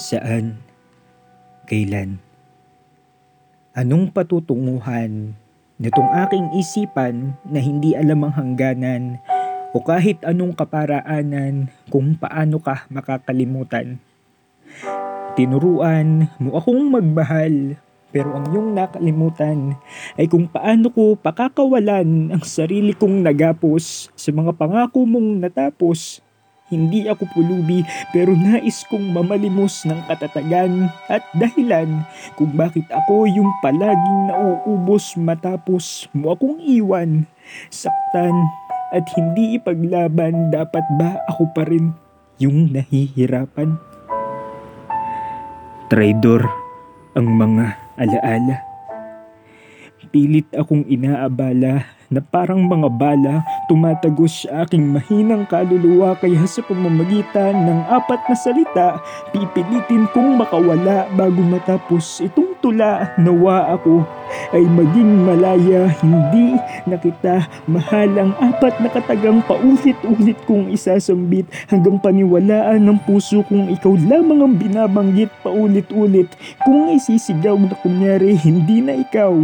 Saan? Kailan? Anong patutunguhan nitong aking isipan na hindi alam ang hangganan o kahit anong kaparaanan kung paano ka makakalimutan? Tinuruan mo akong magmahal pero ang iyong nakalimutan ay kung paano ko pakakawalan ang sarili kong nagapos sa mga pangako mong natapos. Hindi ako pulubi pero nais kong mamalimos ng katatagan at dahilan kung bakit ako yung palaging nauubos matapos mo akong iwan. Saktan at hindi ipaglaban dapat ba ako pa rin yung nahihirapan? Traidor ang mga alaala. Pilit akong inaabala na parang mga bala tumatagos sa aking mahinang kaluluwa kaya sa pamamagitan ng apat na salita pipilitin kong makawala bago matapos itong tula nawa ako ay maging malaya. Hindi na kita mahal ang apat na katagang paulit-ulit kong isasambit hanggang paniwalaan ng puso kong ikaw lamang ang binabanggit paulit-ulit. Kung isisigaw na kunyari hindi na ikaw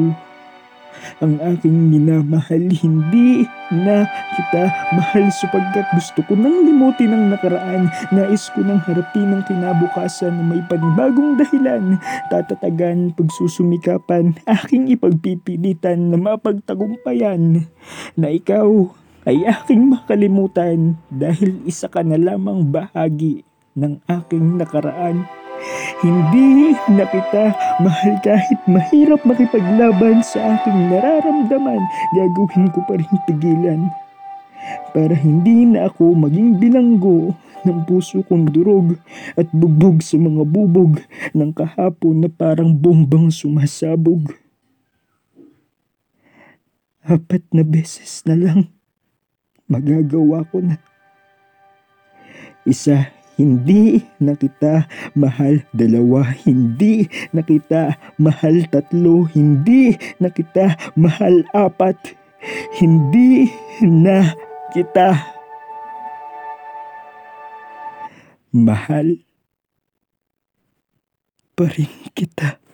ang aking minamahal hindi na kita mahal sapagkat gusto ko nang limutin ang nakaraan. Nais ko nang harapin ang kinabukasan na may panibagong dahilan. Tatatagan pagsusumikapan aking ipagpipilitan na mapagtagumpayan na ikaw ay aking makalimutan dahil isa ka na lamang bahagi ng aking nakaraan hindi na kita mahal kahit mahirap makipaglaban sa aking nararamdaman, gagawin ko pa rin pigilan. Para hindi na ako maging bilanggo ng puso kong durog at bugbog sa mga bubog ng kahapon na parang bombang sumasabog. Apat na beses na lang magagawa ko na. Isa, hindi na kita mahal dalawa, hindi na kita mahal tatlo, hindi na kita mahal apat, hindi na kita mahal pa rin kita.